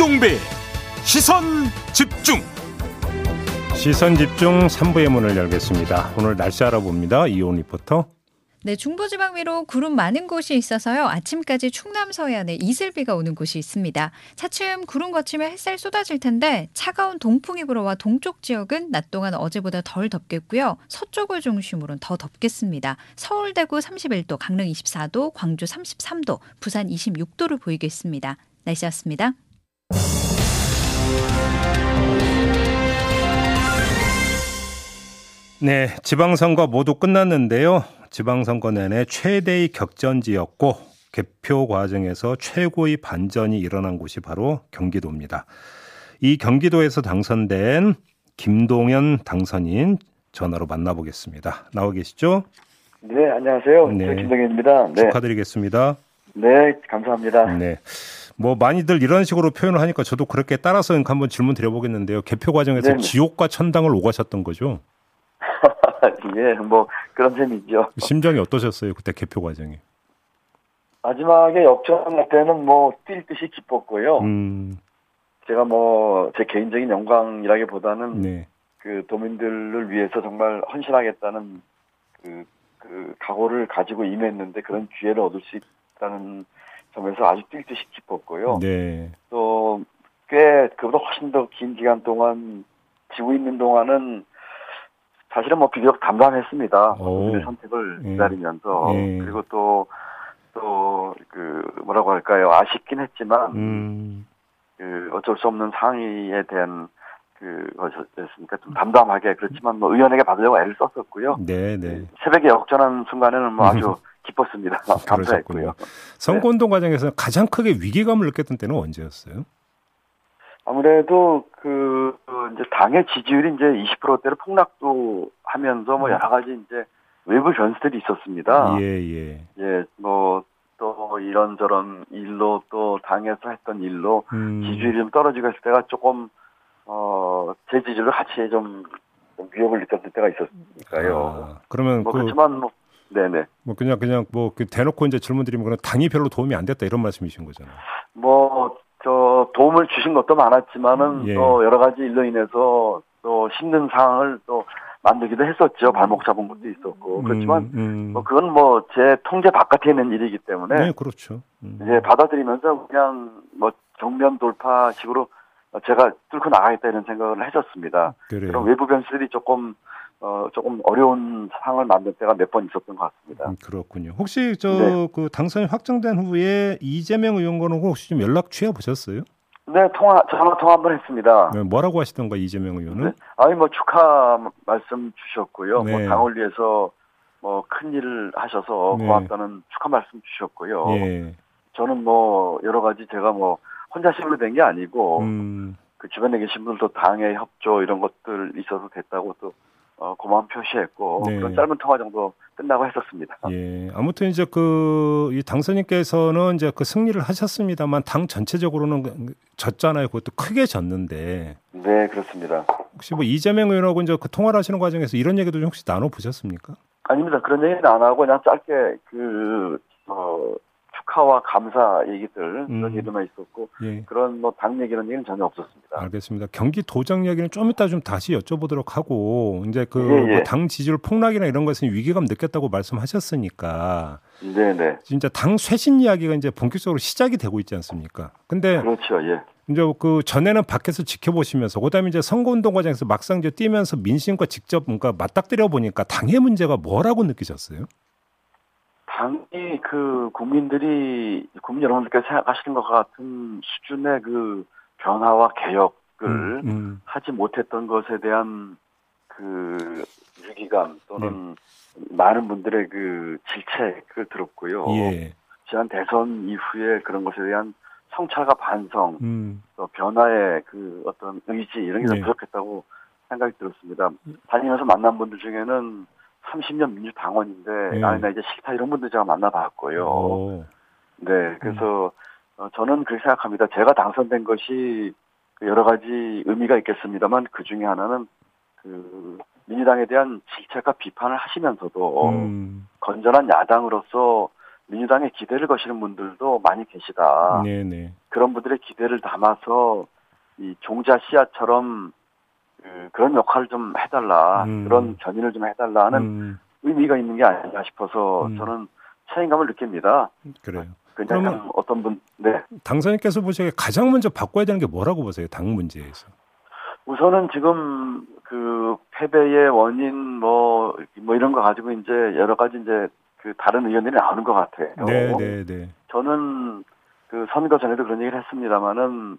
김종배 시선 집중 시선 집중 3부의 문을 열겠습니다. 오늘 날씨 알아봅니다. 이온 리포터. 네, 중부지방 위로 구름 많은 곳이 있어서요. 아침까지 충남 서해안에 이슬비가 오는 곳이 있습니다. 차츰 구름 거치면 햇살 쏟아질 텐데 차가운 동풍이 불어와 동쪽 지역은 낮 동안 어제보다 덜 덥겠고요. 서쪽을 중심으로는 더 덥겠습니다. 서울 대구 31도, 강릉 24도, 광주 33도, 부산 26도를 보이겠습니다. 날씨였습니다. 네, 지방선거 모두 끝났는데요. 지방선거 내내 최대의 격전지였고 개표 과정에서 최고의 반전이 일어난 곳이 바로 경기도입니다. 이 경기도에서 당선된 김동연 당선인 전화로 만나보겠습니다. 나와 계시죠? 네, 안녕하세요. 네. 김동현입니다. 네. 축하드리겠습니다. 네, 감사합니다. 네. 뭐 많이들 이런 식으로 표현을 하니까 저도 그렇게 따라서 한번 질문 드려보겠는데요. 개표 과정에서 네네. 지옥과 천당을 오가셨던 거죠? 예, 뭐 그런 셈이죠. 심정이 어떠셨어요? 그때 개표 과정이? 마지막에 역전할 때는 뭐 뛸 듯이 기뻤고요. 음, 제가 뭐 제 개인적인 영광이라기보다는 네. 그 도민들을 위해서 정말 헌신하겠다는 그, 그 각오를 가지고 임했는데 그런 기회를 얻을 수 있다는 점에서 아주 뛸 듯이 기뻤고요. 네. 또 꽤 그보다 훨씬 더 긴 기간 동안 지고 있는 동안은 사실은 뭐 비교적 담담했습니다. 오. 그분의 선택을 예. 기다리면서 예. 그리고 또 또 그 뭐라고 할까요 아쉽긴 했지만 음, 그 어쩔 수 없는 상의에 대한 그 것이었으니까 좀 담담하게 그렇지만 뭐 의원에게 받으려고 애를 썼었고요. 네, 네. 새벽에 역전한 순간에는 뭐 아주 기뻤습니다. 감사했고요. 선거운동 과정에서 가장 크게 위기감을 느꼈던 때는 언제였어요? 아무래도 그, 그 이제 당의 지지율이 이제 20%대로 폭락도 하면서 뭐 여러 가지 이제 외부 변수들이 있었습니다. 예, 예. 예, 뭐 또 이런저런 일로 또 당에서 했던 일로 음, 지지율이 좀 떨어지고 했을 때가 조금 어제 지지율을 같이 좀, 좀 위협을 느꼈을 때가 있었으니까요. 아, 그러면 뭐 그, 그렇지만 뭐 네네 뭐 그냥 그냥 뭐그 대놓고 이제 질문 드리면 그런 당이 별로 도움이 안 됐다 이런 말씀이신 거잖아요. 뭐 저 도움을 주신 것도 많았지만은 예. 또 여러 가지 일로 인해서 또 힘든 상황을 또 만들기도 했었죠. 발목 잡은 것도 있었고 그렇지만 음, 음. 뭐 그건 뭐 제 통제 바깥에 있는 일이기 때문에 네, 그렇죠. 음. 이제 받아들이면서 그냥 뭐 정면 돌파식으로 제가 뚫고 나가겠다 이런 생각을 했었습니다. 그래요. 그런 외부 변수들이 조금 어 조금 어려운 상황을 만들 때가 몇 번 있었던 것 같습니다. 음, 그렇군요. 혹시 저 네. 그 당선이 확정된 후에 이재명 의원과는 혹시 좀 연락 취해 보셨어요? 네, 통화 전화 통화 한번 했습니다. 네, 뭐라고 하시던가 이재명 의원은? 네. 아니 뭐 축하 말씀 주셨고요. 네. 뭐 당을 위해서 뭐 큰 일을 하셔서 네. 고맙다는 축하 말씀 주셨고요. 예. 저는 뭐 여러 가지 제가 뭐 혼자 힘으로 된 게 아니고 음, 그 주변에 계신 분들도 당의 협조 이런 것들 있어서 됐다고 또 어, 고마움 표시했고 네. 그런 짧은 통화 정도 끝나고 했었습니다. 예. 아무튼 이제 그이 당선인께서는 이제 그 승리를 하셨습니다만 당 전체적으로는 그- 졌잖아요. 그것도 크게 졌는데 네, 그렇습니다. 혹시 뭐 이재명 의원하고 이제 그 통화를 하시는 과정에서 이런 얘기도 좀 혹시 나눠 보셨습니까? 아닙니다. 그런 얘기는 안 하고 그냥 짧게 그 어, 축하와 감사 얘기들 음. 그런 얘기만 있었고 예. 그런 뭐 당 얘기는 얘기는 전혀 없었습니다. 알겠습니다. 경기도정 얘기는 좀 이따 좀 다시 여쭤보도록 하고 이제 그 예, 예. 당 지지율 폭락이나 이런 것은 위기감 느꼈다고 말씀하셨으니까 네네. 진짜 당 쇄신 이야기가 이제 본격적으로 시작이 되고 있지 않습니까? 근데 그렇죠. 예. 이제 그 전에는 밖에서 지켜보시면서 그다음에 이제 선거운동 과정에서 막상 이제 뛰면서 민심과 직접 뭔가 맞닥뜨려 보니까 당의 문제가 뭐라고 느끼셨어요? 당이 그 국민들이 국민 여러분들께서 생각하시는 것 같은 수준의 그 변화와 개혁을 음, 음. 하지 못했던 것에 대한 그 위기감 또는 많은 분들의 그 질책을 들었고요. 예. 지난 대선 이후에 그런 것에 대한 성찰과 반성, 음. 또 변화의 그 어떤 의지 이런 게좀 네. 부족했다고 생각이 들었습니다. 다니면서 만난 분들 중에는 30년 민주당원인데 네. 아니 나 이제 싫다 이런 분들 제가 만나봤고요. 오. 네, 그래서 어, 저는 그렇게 생각합니다. 제가 당선된 것이 그 여러 가지 의미가 있겠습니다만 그 중에 하나는 그 민주당에 대한 질책과 비판을 하시면서도 음. 건전한 야당으로서 민주당에 기대를 거시는 분들도 많이 계시다. 네, 네. 그런 분들의 기대를 담아서 이 종자 씨앗처럼 그, 그런 역할을 좀 해달라. 음. 그런 견인을 좀 해달라 하는 음, 의미가 있는 게 아닌가 싶어서 음. 저는 책임감을 느낍니다. 그래요. 그러면- 어떤 분, 네. 당선인께서 보시기에 가장 먼저 바꿔야 되는 게 뭐라고 보세요? 당 문제에서. 우선은 지금 그 패배의 원인 뭐, 뭐 이런 거 가지고 이제 여러 가지 이제 그 다른 의견들이 나오는 것 같아요. 네, 네, 네. 저는 그 선거 전에도 그런 얘기를 했습니다만은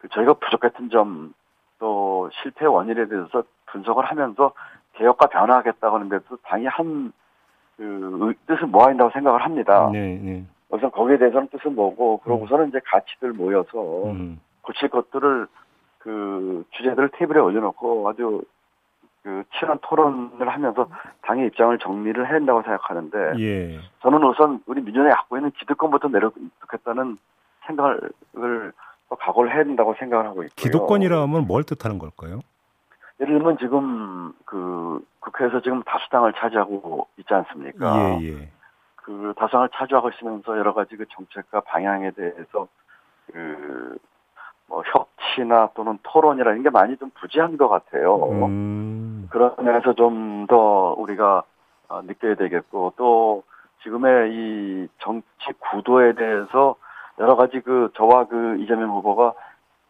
그 저희가 부족했던 점 또 실패 원인에 대해서 분석을 하면서 개혁과 변화하겠다고 하는데도 당이 한 그 뜻을 모아야 한다고 생각을 합니다. 네, 네. 우선 거기에 대해서는 뜻은 뭐고 그러고서는 이제 가치들 모여서 음, 고칠 것들을 그 주제들을 테이블에 올려놓고 아주 그 치열한 토론을 하면서 당의 입장을 정리를 해야 한다고 생각하는데 예. 저는 우선 우리 민주당이 갖고 있는 기득권부터 내려놓겠다는 생각을 또 각오를 해야 된다고 생각을 하고 있고요. 기득권이라 하면 뭘 뜻하는 걸까요? 예를 들면 지금 그 국회에서 지금 다수당을 차지하고 있지 않습니까? 예, 예. 그 다수당을 차지하고 있으면서 여러 가지 그 정책과 방향에 대해서 그 뭐 협치나 또는 토론이라는 게 많이 좀 부재한 것 같아요. 음, 그런 면에서 좀 더 우리가 어, 느껴야 되겠고 또 지금의 이 정치 구도에 대해서 여러 가지 그 저와 그 이재명 후보가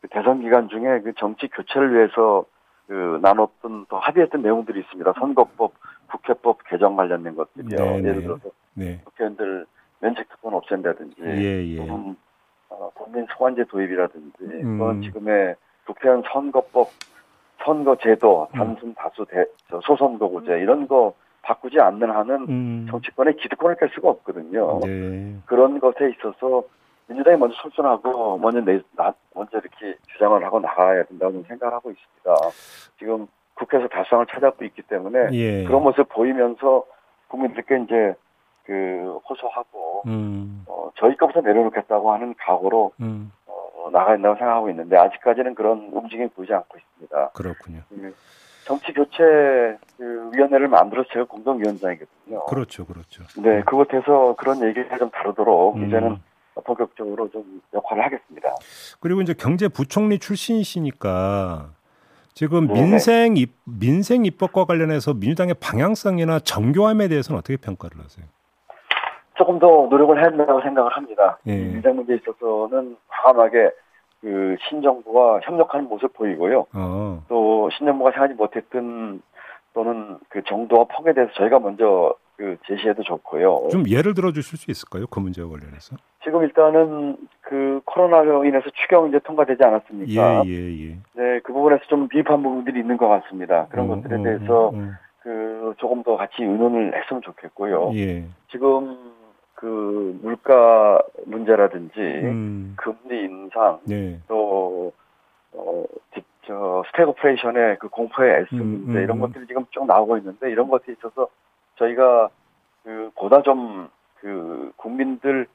그 대선 기간 중에 그 정치 교체를 위해서 그 나눴던 또 합의했던 내용들이 있습니다. 선거법, 국회법 개정 관련된 것들이요. 네, 네. 예를 들어서 네. 국회의원들 면책특권 없앤다든지 예, 예. 또는 어, 국민 소환제 도입이라든지 음. 또는 지금의 국회의원 선거법 선거제도 음. 단순 다수 대, 저 소선거구제 이런 거 바꾸지 않는 한은 음, 정치권의 기득권을 뺄 수가 없거든요. 네. 그런 것에 있어서 민주당이 먼저 솔선하고 먼저 내, 나, 먼저 이렇게 주장을 하고 나가야 된다고 생각을 하고 있습니다. 지금 국회에서 다수당을 찾아오고 있기 때문에 예. 그런 모습 보이면서 국민들께 이제 그 호소하고 음, 어, 저희 거부터 내려놓겠다고 하는 각오로 음, 어, 나가야 된다고 생각하고 있는데 아직까지는 그런 움직임이 보이지 않고 있습니다. 그렇군요. 그 정치 교체 그 위원회를 만들어서 제가 공동위원장이거든요. 그렇죠, 그렇죠. 네, 그곳에서 그런 얘기를 좀 다루도록 음. 이제는 본격적으로 좀 역할을 하겠습니다. 그리고 이제 경제부총리 출신이시니까 지금 네네. 민생 입, 민생 입법과 관련해서 민주당의 방향성이나 정교함에 대해서는 어떻게 평가를 하세요? 조금 더 노력을 해야 된다고 생각을 합니다. 예. 민생 문제에 있어서는 과감하게 그 신정부와 협력하는 모습 보이고요. 어, 또 신정부가 생각하지 못했던 또는 그 정도와 폭에 대해서 저희가 먼저 그 제시해도 좋고요. 좀 예를 들어 주실 수 있을까요? 그 문제와 관련해서? 지금 일단은 그 코로나로 인해서 추경 이제 통과되지 않았습니까? 예, 예, 예. 네, 그 부분에서 좀 미흡한 부분들이 있는 것 같습니다. 그런 어, 것들에 어, 대해서 어, 어. 그 조금 더 같이 의논을 했으면 좋겠고요. 예. 지금 그 물가 문제라든지 음, 금리 인상 네. 또 어, 디- 저 스태그플레이션의 그 공포의 S 음, 문제 음, 이런 음. 것들이 지금 쭉 나오고 있는데 이런 것에 있어서 저희가 그 보다 좀 그 국민들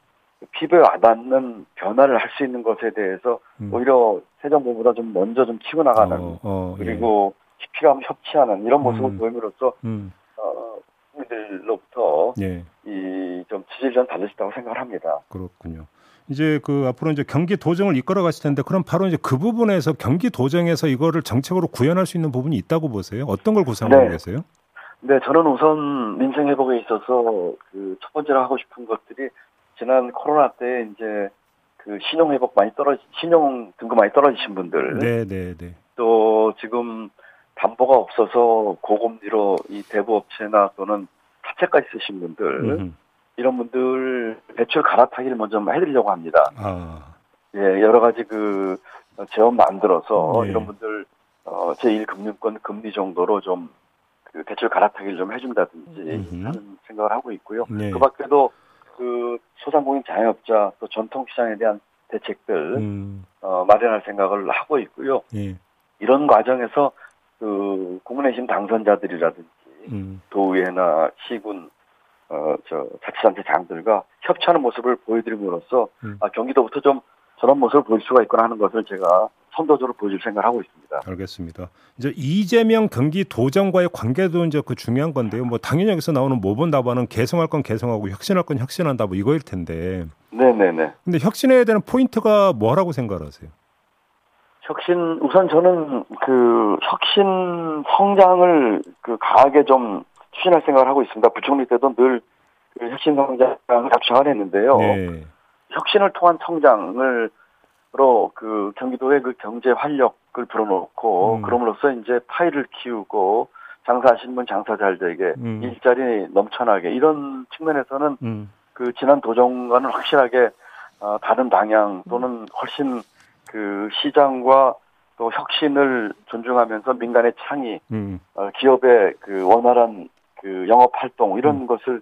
피부에 와닿는 변화를 할 수 있는 것에 대해서 음. 오히려 새 정부보다 좀 먼저 좀 치고 나가는 어, 어, 예. 그리고 피피감 협치하는 이런 모습을 음. 보임으로써 음, 어, 국민들로부터 예. 이좀 지지를 좀 달라졌다고 생각을 합니다. 그렇군요. 이제 그 앞으로 이제 경기 도정을 이끌어 가실 텐데 그럼 바로 이제 그 부분에서 경기 도정에서 이거를 정책으로 구현할 수 있는 부분이 있다고 보세요? 어떤 걸 구상하고 네. 계세요? 네, 저는 우선 민생 회복에 있어서 그 첫 번째로 하고 싶은 것들이 지난 코로나 때 이제 그 신용 회복 많이 떨어지 신용 등급 많이 떨어지신 분들 네, 네, 네. 또 지금 담보가 없어서 고금리로 이 대부업체나 또는 사채까지 쓰신 분들 음흠. 이런 분들 대출 갈아타기를 먼저 좀 해드리려고 합니다. 아, 예, 여러 가지 그 제원 만들어서 네. 이런 분들 어, 제1금융권 금리 정도로 좀 그 대출 갈아타기를 좀 해준다든지 음흠. 하는 생각을 하고 있고요. 네. 그 밖에도 그 소상공인 자영업자 또 전통시장에 대한 대책들 음, 어, 마련할 생각을 하고 있고요. 예, 이런 과정에서 그 국민의힘 당선자들이라든지 음, 도의회나 시군 어, 저 자치단체 장들과 협치하는 모습을 보여드림으로써 음. 아, 경기도부터 좀 저런 모습을 보일 수가 있구나 하는 것을 제가 선도적으로 보여줄 생각을 하고 있습니다. 알겠습니다. 이제 이재명 경기도정과의 관계도 이제 그 중요한 건데요. 뭐 당연히 여기서 나오는 모본 답안은 개성할 건 개성하고 혁신할 건 혁신한다 뭐 이거일 텐데. 네네네. 근데 혁신해야 되는 포인트가 뭐라고 생각하세요? 혁신 우선 저는 그 혁신 성장을 그 강하게 좀 추진할 생각을 하고 있습니다. 부총리 때도 늘 그 혁신 성장을 주장을 했는데요. 네. 혁신을 통한 성장을 그 경기도의 그 경제 활력을 불어넣고 음. 그럼으로써 이제 파이를 키우고 장사하시는 분 장사 잘 되게 음. 일자리 넘쳐나게 이런 측면에서는 음. 그 지난 도정과는 확실하게 어, 다른 방향 또는 훨씬 그 시장과 또 혁신을 존중하면서 민간의 창의, 음. 어, 기업의 그 원활한 그 영업 활동 이런 음. 것을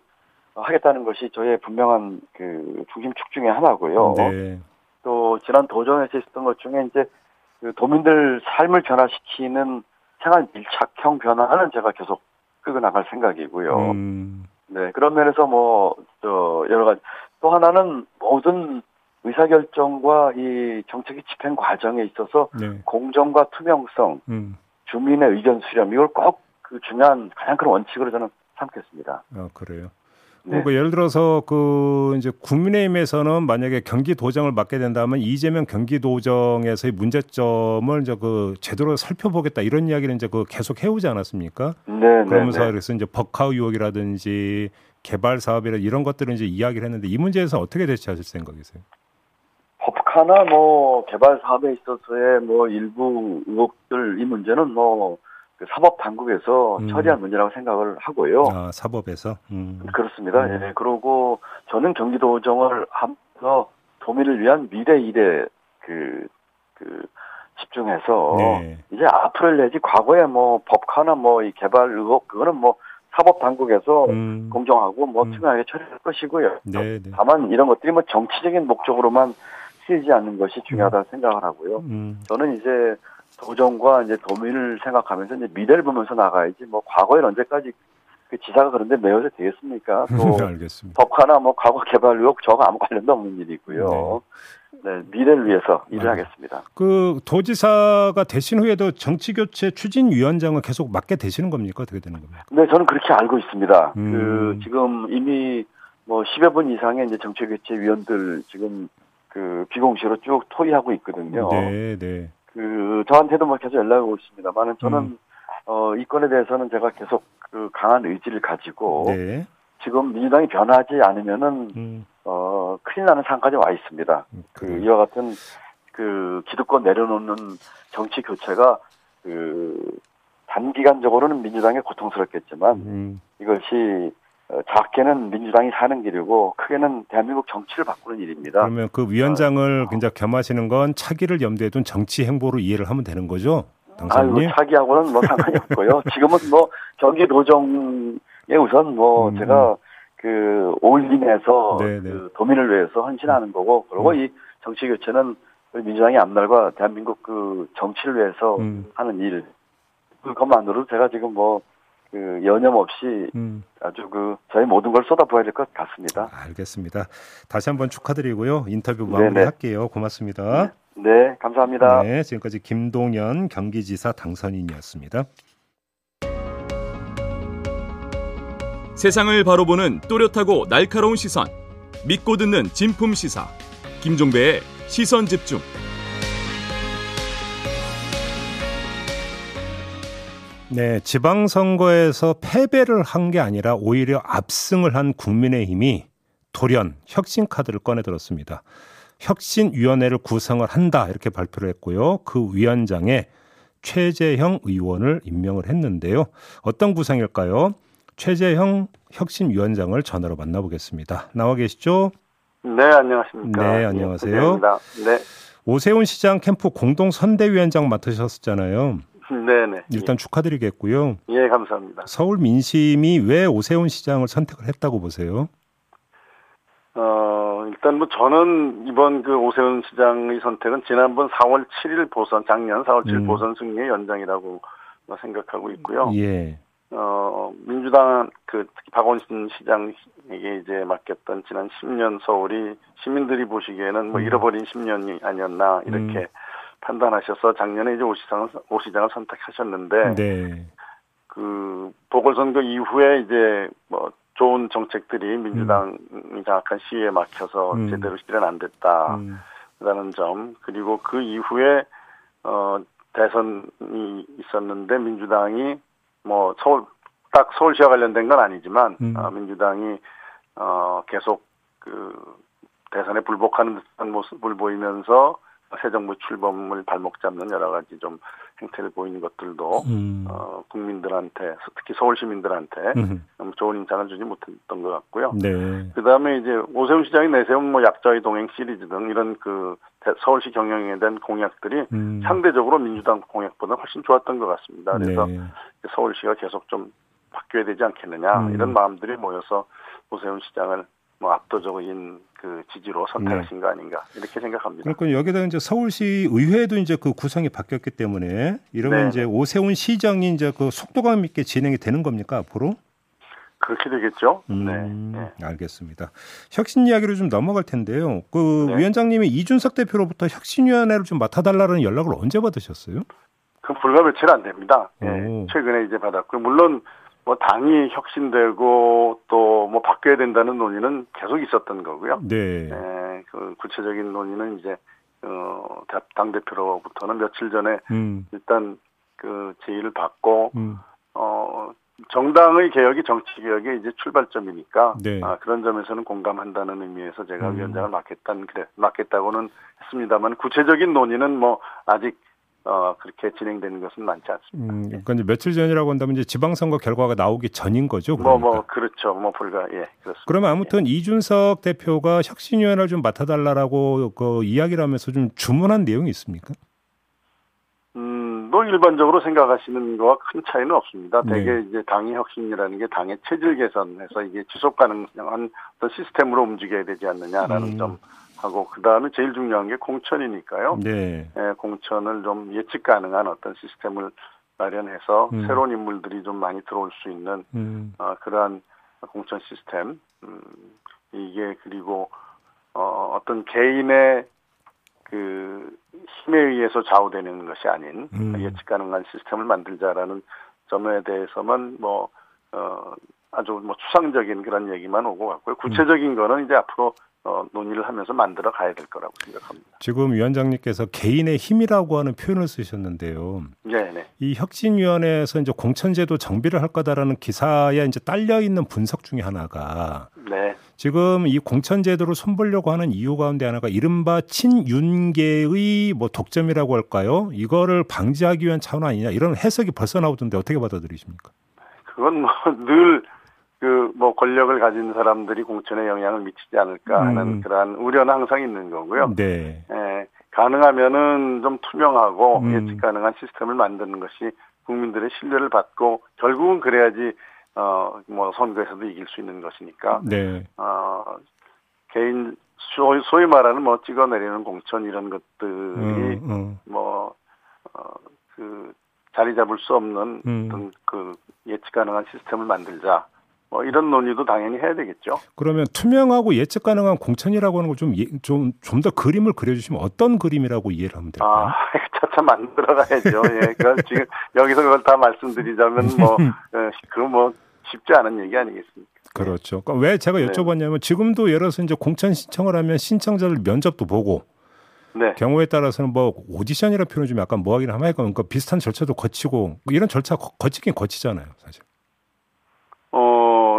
하겠다는 것이 저의 분명한 그 중심축 중에 하나고요. 네. 또 지난 도정에서 있었던 것 중에 이제 그 도민들 삶을 변화시키는 생활 밀착형 변화는 제가 계속 끌고 나갈 생각이고요. 음. 네 그런 면에서 뭐 저 여러 가지 또 하나는 모든 의사결정과 이 정책의 집행 과정에 있어서 네. 공정과 투명성, 음. 주민의 의견 수렴 이걸 꼭 그 중요한 가장 큰 원칙으로 저는 삼겠습니다. 아, 그래요. 네. 그 예를 들어서 그 이제 국민의힘에서는 만약에 경기도정을 맡게 된다면 이재명 경기도정에서의 문제점을 이제 그 제대로 살펴보겠다 이런 이야기를 이제 그 계속 해오지 않았습니까? 네, 네, 그러면서 네. 그래서 이제 버카 의혹이라든지 개발 사업이라 이런 것들을 이제 이야기를 했는데 이 문제에서 어떻게 대처하실 생각이세요? 법카나 뭐 개발 사업에 있어서의 뭐 일부 의혹들 이 문제는 뭐 그 사법 당국에서 음. 처리할 문제라고 생각을 하고요. 아 사법에서. 음. 그렇습니다. 음. 예. 그러고 저는 경기도정을 하면서 도민을 위한 미래 일에 그, 그, 집중해서 네. 이제 앞을 내지 과거에 뭐 법카나 뭐 이 개발 의혹 그거는 뭐 사법 당국에서 음. 공정하고 뭐 음. 투명하게 처리할 것이고요. 네, 네. 다만 이런 것들이 뭐 정치적인 목적으로만 쓰이지 않는 것이 중요하다 생각을 하고요. 음. 저는 이제 도정과 이제 도민을 생각하면서 이제 미래를 보면서 나가야지 뭐 과거엔 언제까지 그 지사가 그런데 매여서 되겠습니까? 또 알겠습니다. 법화나 뭐 과거 개발 의혹 저거 아무 관련도 없는 일이고요. 네, 미래를 위해서 일을 아. 하겠습니다. 그 도지사가 되신 후에도 정치교체 추진위원장을 계속 맡게 되시는 겁니까? 어떻게 되는 겁니까? 네, 저는 그렇게 알고 있습니다. 음. 그 지금 이미 뭐 10여 분 이상의 이제 정치교체 위원들 지금 그 비공시로 쭉 토의하고 있거든요. 네, 네. 그 저한테도 뭐 계속 연락이 오고 있습니다만은 저는 음. 어, 이 건에 대해서는 제가 계속 그 강한 의지를 가지고 네. 지금 민주당이 변하지 않으면은 음. 어, 큰일 나는 상황까지 와 있습니다. 그 그래요. 이와 같은 그 기득권 내려놓는 정치 교체가 그 단기간적으로는 민주당에 고통스럽겠지만 음. 이것이 어, 작게는 민주당이 사는 길이고 크게는 대한민국 정치를 바꾸는 일입니다. 그러면 그 위원장을 굉장히 겸하시는 건 차기를 염두에 둔 정치 행보로 이해를 하면 되는 거죠? 아유 당선님? 차기하고는 뭐 상관이 없고요. 지금은 뭐 경기 도정에 우선 뭐 음. 제가 그 올림에서 네, 네. 그 도민을 위해서 헌신하는 거고 그리고 음. 이 정치 교체는 민주당의 앞날과 대한민국 그 정치를 위해서 음. 하는 일 그것만으로도 제가 지금 뭐 그 여념 없이 음. 아주 그 저희 모든 걸 쏟아부어야 될 것 같습니다. 알겠습니다. 다시 한번 축하드리고요. 인터뷰 네네. 마무리할게요. 고맙습니다. 네, 감사합니다. 네, 지금까지 김동연 경기지사 당선인이었습니다. 세상을 바로 보는 또렷하고 날카로운 시선 믿고 듣는 진품 시사 김종배의 시선 집중 네, 지방선거에서 패배를 한 게 아니라 오히려 압승을 한 국민의힘이 돌연 혁신 카드를 꺼내 들었습니다. 혁신위원회를 구성을 한다 이렇게 발표를 했고요. 그 위원장에 최재형 의원을 임명을 했는데요. 어떤 구성일까요? 최재형 혁신위원장을 전화로 만나보겠습니다. 나와 계시죠? 네, 안녕하십니까. 네, 안녕하세요. 예, 김재입니다. 네, 오세훈 시장 캠프 공동 선대위원장 맡으셨잖아요. 네, 네. 일단 축하드리겠고요. 예, 감사합니다. 서울 민심이 왜 오세훈 시장을 선택을 했다고 보세요? 어, 일단 뭐 저는 이번 그 오세훈 시장의 선택은 지난번 4월 7일 보선, 작년 4월 7일 음. 보선 승리의 연장이라고 생각하고 있고요. 예. 어, 민주당 그 특히 박원순 시장에게 이제 맡겼던 지난 10년 서울이 시민들이 보시기에는 뭐 음. 잃어버린 10년이 아니었나 이렇게 음. 판단하셔서 작년에 이제 오 시장을 오 시장을 선택하셨는데 네. 그 보궐선거 이후에 이제 뭐 좋은 정책들이 민주당이 장악한 시위에 막혀서 음. 제대로 실현 안 됐다라는 음. 점 그리고 그 이후에 어 대선이 있었는데 민주당이 뭐 서울 딱 서울시와 관련된 건 아니지만 음. 어, 민주당이 어 계속 그 대선에 불복하는 듯한 모습을 보이면서 새 정부 출범을 발목 잡는 여러 가지 좀 행태를 보이는 것들도 음. 어, 국민들한테 특히 서울 시민들한테 음. 너무 좋은 인상을 주지 못했던 것 같고요. 네. 그 다음에 이제 오세훈 시장이 내세운 뭐 약자의 동행 시리즈 등 이런 그 대- 서울시 경영에 대한 공약들이 음. 상대적으로 민주당 공약보다 훨씬 좋았던 것 같습니다. 그래서 네. 서울시가 계속 좀 바뀌어야 되지 않겠느냐 음. 이런 마음들이 모여서 오세훈 시장을 뭐 압도적인 그 지지로 선택하신 거 아닌가 이렇게 생각합니다. 그러니까 여기다 이제 서울시 의회도 이제 그 구성이 바뀌었기 때문에 이러면 네. 이제 오세훈 시장이 이제 그 속도감 있게 진행이 되는 겁니까 앞으로? 그렇게 되겠죠. 음, 네. 네. 알겠습니다. 혁신 이야기로 좀 넘어갈 텐데요. 그 네. 위원장님이 이준석 대표로부터 혁신위원회를 좀 맡아달라는 연락을 언제 받으셨어요? 그 불과 며칠 안 됩니다. 예, 오. 최근에 이제 받았고요. 물론 뭐 당이 혁신되고 또 뭐 바뀌어야 된다는 논의는 계속 있었던 거고요. 네. 예, 그 구체적인 논의는 이제 어, 당 대표로부터는 며칠 전에 음, 일단 그 제의를 받고 음, 어 정당의 개혁이 정치 개혁의 이제 출발점이니까 네. 아, 그런 점에서는 공감한다는 의미에서 제가 음. 위원장을 맡겠다는 그래 맡겠다고는 했습니다만 구체적인 논의는 뭐 아직 어 그렇게 진행되는 것은 많지 않습니다. 음, 그러니까 이제 며칠 전이라고 한다면 이제 지방선거 결과가 나오기 전인 거죠. 뭐 그러니까. 뭐 그렇죠. 뭐 불가 예 그렇습니다. 그러면 아무튼 이준석 대표가 혁신위원회를 좀 맡아달라고 그 이야기를 하면서 좀 주문한 내용이 있습니까? 음, 뭐 일반적으로 생각하시는 거와 큰 차이는 없습니다. 네. 대개 이제 당의 혁신이라는 게 당의 체질 개선해서 이게 지속 가능한 어떤 시스템으로 움직여야 되지 않느냐라는 음. 점 하고 그 다음에 제일 중요한 게 공천이니까요. 네. 예, 공천을 좀 예측 가능한 어떤 시스템을 마련해서 음. 새로운 인물들이 좀 많이 들어올 수 있는 음, 어, 그러한 공천 시스템 음, 이게 그리고 어, 어떤 개인의 그 힘에 의해서 좌우되는 것이 아닌 음. 예측 가능한 시스템을 만들자라는 점에 대해서만 뭐 어, 아주 뭐 추상적인 그런 얘기만 오고 갔고요. 구체적인 거는 이제 앞으로 어, 논의를 하면서 만들어 가야 될 거라고 생각합니다. 지금 위원장님께서 개인의 힘이라고 하는 표현을 쓰셨는데요. 네, 네. 이 혁신위원회에서 이제 공천제도 정비를 할 거다라는 기사에 이제 딸려 있는 분석 중에 하나가 네. 지금 이 공천제도를 손보려고 하는 이유 가운데 하나가 이른바 친윤계의 뭐 독점이라고 할까요? 이거를 방지하기 위한 차원 아니냐 이런 해석이 벌써 나오던데 어떻게 받아들이십니까? 그건 뭐 늘 그 뭐 권력을 가진 사람들이 공천에 영향을 미치지 않을까 하는 음. 그러한 우려는 항상 있는 거고요. 네. 예, 가능하면은 좀 투명하고 음. 예측 가능한 시스템을 만드는 것이 국민들의 신뢰를 받고 결국은 그래야지 어 뭐 선거에서도 이길 수 있는 것이니까 네. 어 개인 소위, 소위 말하는 뭐 찍어내리는 공천 이런 것들이 음, 음. 뭐, 어, 그, 자리 잡을 수 없는 음. 어떤 그 예측 가능한 시스템을 만들자. 뭐 이런 논의도 당연히 해야 되겠죠. 그러면 투명하고 예측 가능한 공천이라고 하는 걸좀좀 좀 더 그림을 그려주시면 어떤 그림이라고 이해를 하면 될까요? 아, 차차 만들어 가야죠. 예. 그걸 지금 여기서 그걸 다 말씀드리자면 뭐, 어, 그건 뭐 쉽지 않은 얘기 아니겠습니까? 그렇죠. 그러니까 왜 제가 네. 여쭤봤냐면 지금도 예를 들어서 이제 공천 신청을 하면 신청자들 면접도 보고 네. 경우에 따라서는 뭐 오디션이라는 표현은 좀 약간 뭐하긴 하면 그러니까 비슷한 절차도 거치고 뭐 이런 절차 거- 거치긴 거치잖아요, 사실.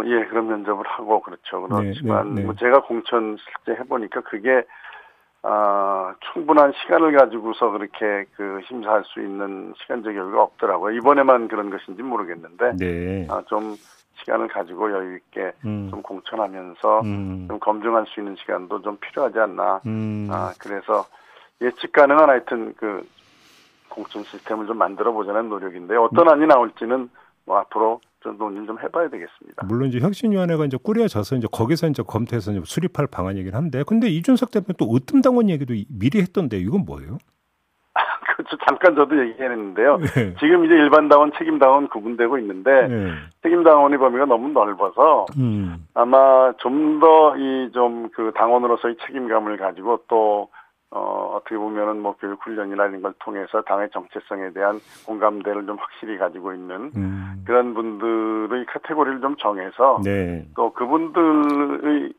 어, 예, 그런 면접을 하고 그렇죠. 그렇지만 네, 네, 네. 뭐 제가 공천 실제 해보니까 그게 아, 충분한 시간을 가지고서 그렇게 그 심사할 수 있는 시간적 여유가 없더라고요. 이번에만 그런 것인지 모르겠는데 네. 아, 좀 시간을 가지고 여유 있게 음. 좀 공천하면서 음. 좀 검증할 수 있는 시간도 좀 필요하지 않나. 음. 아, 그래서 예측 가능한 하여튼 그 공천 시스템을 좀 만들어 보자는 노력인데 어떤 안이 나올지는 뭐 앞으로 좀 논의를 좀 해봐야 되겠습니다. 물론 이제 혁신위원회가 이제 꾸려져서 이제 거기서 이제 검토해서 이제 수립할 방안이긴 한데, 근데 이준석 대표 또 으뜸당원 얘기도 이- 미리 했던데 이건 뭐예요? 그저 잠깐 저도 얘기했는데요. 네. 지금 이제 일반 당원, 책임 당원 구분되고 있는데 네. 책임 당원의 범위가 너무 넓어서 음. 아마 좀 더 이 좀 그 당원으로서의 책임감을 가지고 또 어, 어떻게 보면은 뭐 교육 훈련이나 이런 걸 통해서 당의 정체성에 대한 공감대를 좀 확실히 가지고 있는 음. 그런 분들의 카테고리를 좀 정해서 네. 또 그분들의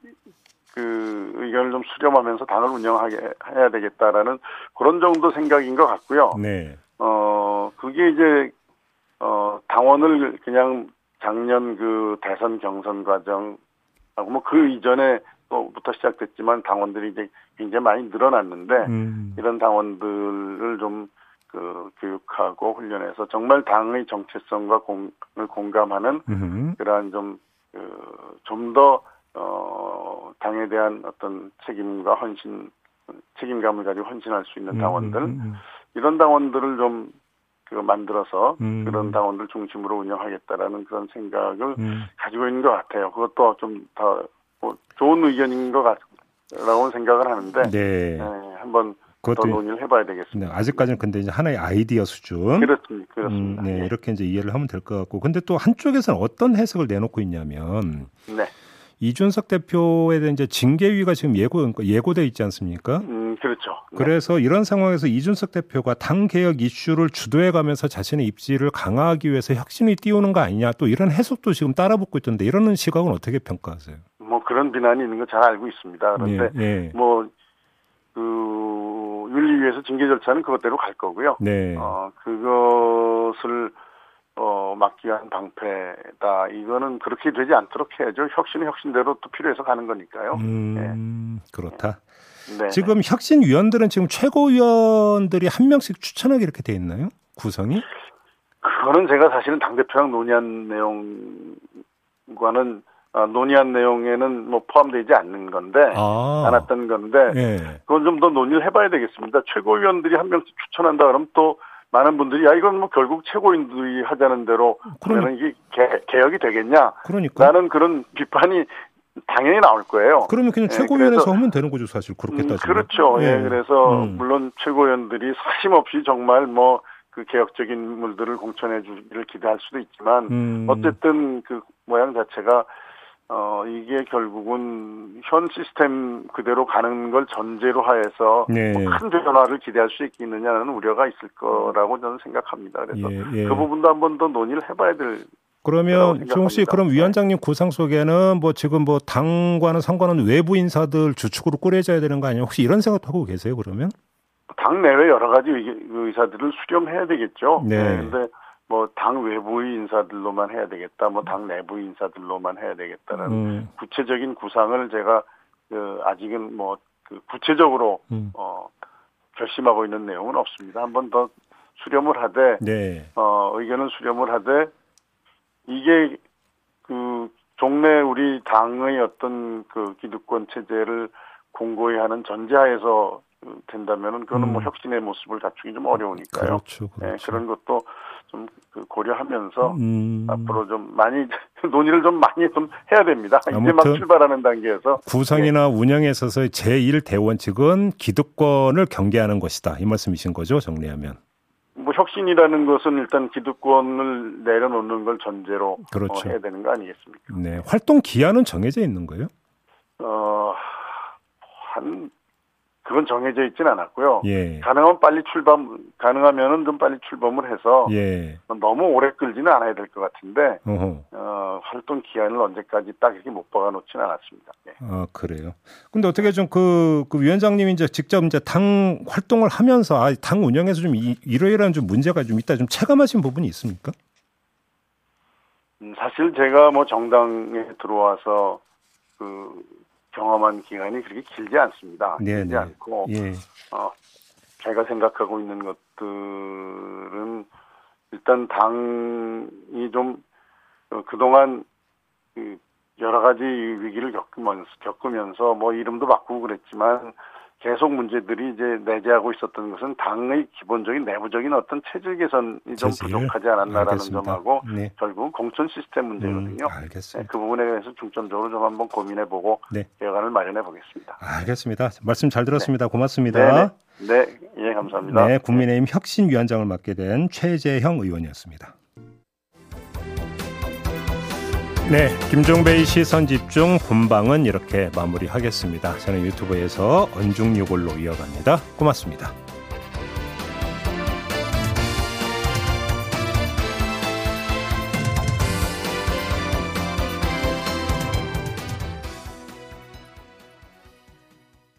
그 의견을 좀 수렴하면서 당을 운영하게 해야 되겠다라는 그런 정도 생각인 것 같고요. 네. 어 그게 이제 어 당원을 그냥 작년 그 대선 경선 과정 하고 뭐 그 이전에 또 부터 시작됐지만 당원들이 이제 굉장히 많이 늘어났는데 음. 이런 당원들을 좀 그 교육하고 훈련해서 정말 당의 정체성과 공을 공감하는 음. 그러한 좀, 그, 좀 더, 어, 당에 대한 어떤 책임과 헌신, 책임감을 가지고 헌신할 수 있는 당원들, 음. 이런 당원들을 좀, 그, 만들어서 음. 그런 당원들 중심으로 운영하겠다라는 그런 생각을 음. 가지고 있는 것 같아요. 그것도 좀 더, 뭐 좋은 의견인 것 같라고 생각을 하는데, 네. 네, 한번 더 그것도 논의를 해봐야 되겠습니다. 네, 아직까지는 근데 이제 하나의 아이디어 수준. 그렇습니다. 그렇습니다. 음, 네, 예. 이렇게 이제 이해를 하면 될 것 같고. 근데 또 한쪽에서는 어떤 해석을 내놓고 있냐면 네. 이준석 대표에 대한 이제 징계위가 지금 예고 예고돼 있지 않습니까? 음, 그렇죠. 네. 그래서 이런 상황에서 이준석 대표가 당 개혁 이슈를 주도해 가면서 자신의 입지를 강화하기 위해서 혁신을 띄우는 거 아니냐 또 이런 해석도 지금 따라붙고 있던데 이런 시각은 어떻게 평가하세요? 뭐 그런 비난이 있는 거 잘 알고 있습니다. 그런데 예, 예. 뭐, 그, 윤리위에서 징계 절차는 그것대로 갈 거고요. 네. 어, 그것을, 어, 막기 위한 방패다. 이거는 그렇게 되지 않도록 해야죠. 혁신은 혁신대로 또 필요해서 가는 거니까요. 음, 그렇다. 네. 지금 혁신 위원들은 지금 최고위원들이 한 명씩 추천하게 이렇게 돼 있나요? 구성이? 그거는 제가 사실은 당 대표랑 논의한 내용 과는, 어, 논의한 내용에는 뭐 포함되지 않는 건데, 아. 않았던 건데, 예. 그건 좀 더 논의를 해봐야 되겠습니다. 최고위원들이 한 명씩 추천한다 그러면 또 많은 분들이 야 이건 뭐 결국 최고위원들이 하자는 대로 그러면 이게 개, 개혁이 되겠냐? 그러니까. 라는 그런 비판이 당연히 나올 거예요. 그러면 그냥 예, 최고위원회에서 그래서- 하면 되는 거죠, 사실. 그렇게 음, 따지면. 그렇죠. 예, 그래서 음. 물론 최고위원들이 사심없이 정말 뭐 그 개혁적인 인물들을 공천해 주기를 기대할 수도 있지만 음. 어쨌든 그 모양 자체가 어 이게 결국은 현 시스템 그대로 가는 걸 전제로 하에서 네. 뭐큰 변화를 기대할 수 있겠느냐는 우려가 있을 거라고 저는 생각합니다. 그래서 예, 예. 그 부분도 한 번 더 논의를 해봐야 될 그러면 생각합니다. 조 혹시 그럼 네. 위원장님 구상 속에는 뭐 지금 뭐 당과는 상관없는 외부 인사들 주축으로 꾸려져야 되는 거 아니에요? 혹시 이런 생각도 하고 계세요? 그러면? 당 내외 여러 가지 의- 의사들을 수렴해야 되겠죠. 네. 근데 뭐 당 외부의 인사들로만 해야 되겠다, 뭐 당 내부 인사들로만 해야 되겠다는 음, 구체적인 구상을 제가 그 아직은 뭐 그 구체적으로 음. 어 결심하고 있는 내용은 없습니다. 한번 더 수렴을 하되 네. 어 의견을 수렴을 하되 이게 그 종래 우리 당의 어떤 그 기득권 체제를 공고히 하는 전제하에서 된다면은 그거는 뭐 음. 혁신의 모습을 갖추기 좀 어려우니까요. 그렇죠. 예, 그렇죠. 그런 것도 좀그 고려하면서 음, 앞으로 좀 많이 논의를 좀 많이 좀 해야 됩니다. 이제 막 출발하는 단계에서 구성이나 운영에 있어서의 제1 대원칙은 기득권을 경계하는 것이다. 이 말씀이신 거죠? 정리하면. 뭐 혁신이라는 것은 일단 기득권을 내려놓는 걸 전제로 그렇죠. 어, 해야 되는 거 아니겠습니까? 네. 활동 기한은 정해져 있는 거예요? 어, 한 그건 정해져 있진 않았고요. 예. 가능하면 빨리 출범 가능하면은 좀 빨리 출범을 해서 예. 너무 오래 끌지는 않아야 될 것 같은데 어허. 어, 활동 기한을 언제까지 딱 이렇게 못 박아놓지는 않았습니다. 예. 아, 그래요. 근데 어떻게 좀 그, 그 위원장님이 이제 직접 이제 당 활동을 하면서 아, 당 운영에서 좀 이, 이러이러한 좀 문제가 좀 있다 좀 체감하신 부분이 있습니까? 음, 사실 제가 뭐 정당에 들어와서 그 경험한 기간이 그렇게 길지 않습니다. 네, 길지 네. 않고 예. 어, 제가 생각하고 있는 것들은 일단 당이 좀 어, 그동안 그 여러 가지 위기를 겪으면서, 겪으면서 뭐 이름도 바꾸고 그랬지만 계속 문제들이 이제 내재하고 있었던 것은 당의 기본적인 내부적인 어떤 체질 개선이 좀 체질. 부족하지 않았나라는 알겠습니다. 점하고 네. 결국은 공천 시스템 문제거든요. 음, 네, 알겠습니다. 그 부분에 대해서 중점적으로 좀 한번 고민해보고 네. 개혁안을 마련해 보겠습니다. 알겠습니다. 말씀 잘 들었습니다. 고맙습니다. 네, 예, 감사합니다. 네, 국민의힘 혁신위원장을 맡게 된 최재형 의원이었습니다. 네, 김종배의 시선 집중 본방은 이렇게 마무리하겠습니다. 저는 유튜브에서 언중유골로 이어갑니다. 고맙습니다.